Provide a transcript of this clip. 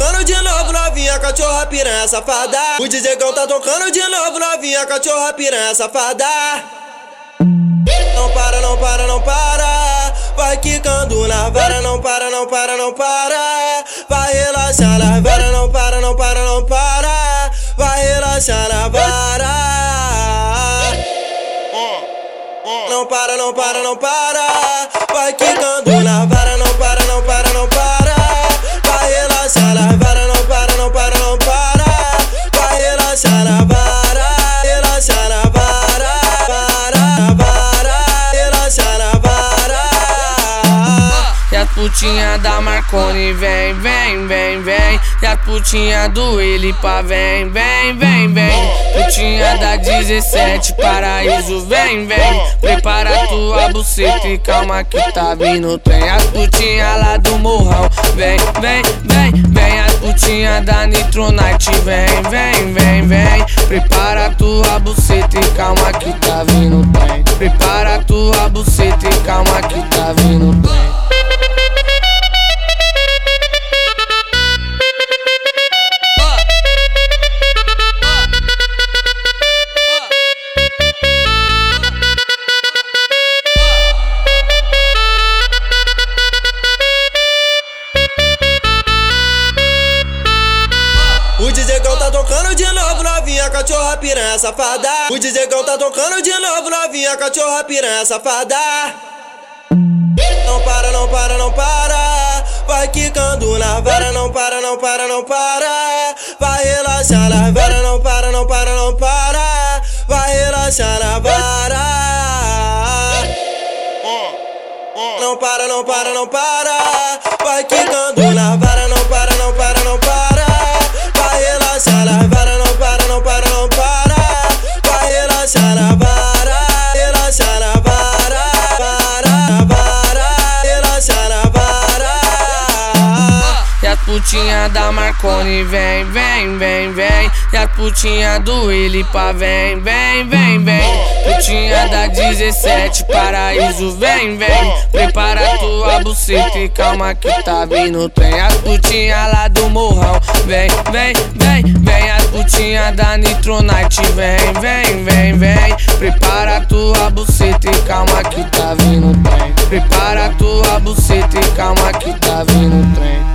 tocando de novo, novinha cachorra piranha safada. O DJzão tá tocando de novo, novinha cachorra piranha safada. Não para, não para, não para. Vai quicando na vara, não para, não para, não para. Vai relaxar na vara, não para, não para, não para. Vai relaxar na vara. Não para, não para, não para. Putinha da Marconi vem, vem, vem, vem. E as putinha do Elipa vem, vem, vem, vem. Putinha da 17, paraíso vem, vem. Prepara tua buceta e calma que tá vindo o trem. As putinha lá do morrão vem, vem, vem, vem. As putinha da Nitronite vem, vem, vem, vem. Prepara tua buceta e calma que tá vindo novinha cachorra piranha safada. O DJzão tá tocando de novo, novinha cachorra piranha safada. Não para, não para, não para. Vai quicando na vara, não para, não para, não para. Vai relaxar na vara, não para, não para, não para. Vai relaxar na vara. Não para, não para, não para. Vai quicando na vara, putinha da Marconi vem, vem, vem, vem. E as putinha do Elipa vem, vem, vem, vem. Putinha da 17, paraíso vem, vem. Prepara tua buceta e calma que tá vindo trem. As putinha lá do morrão vem, vem, putinha da Nitronite vem, vem, vem, vem. Prepara tua buceta e calma que tá vindo trem. Prepara tua buceta e calma que tá vindo trem.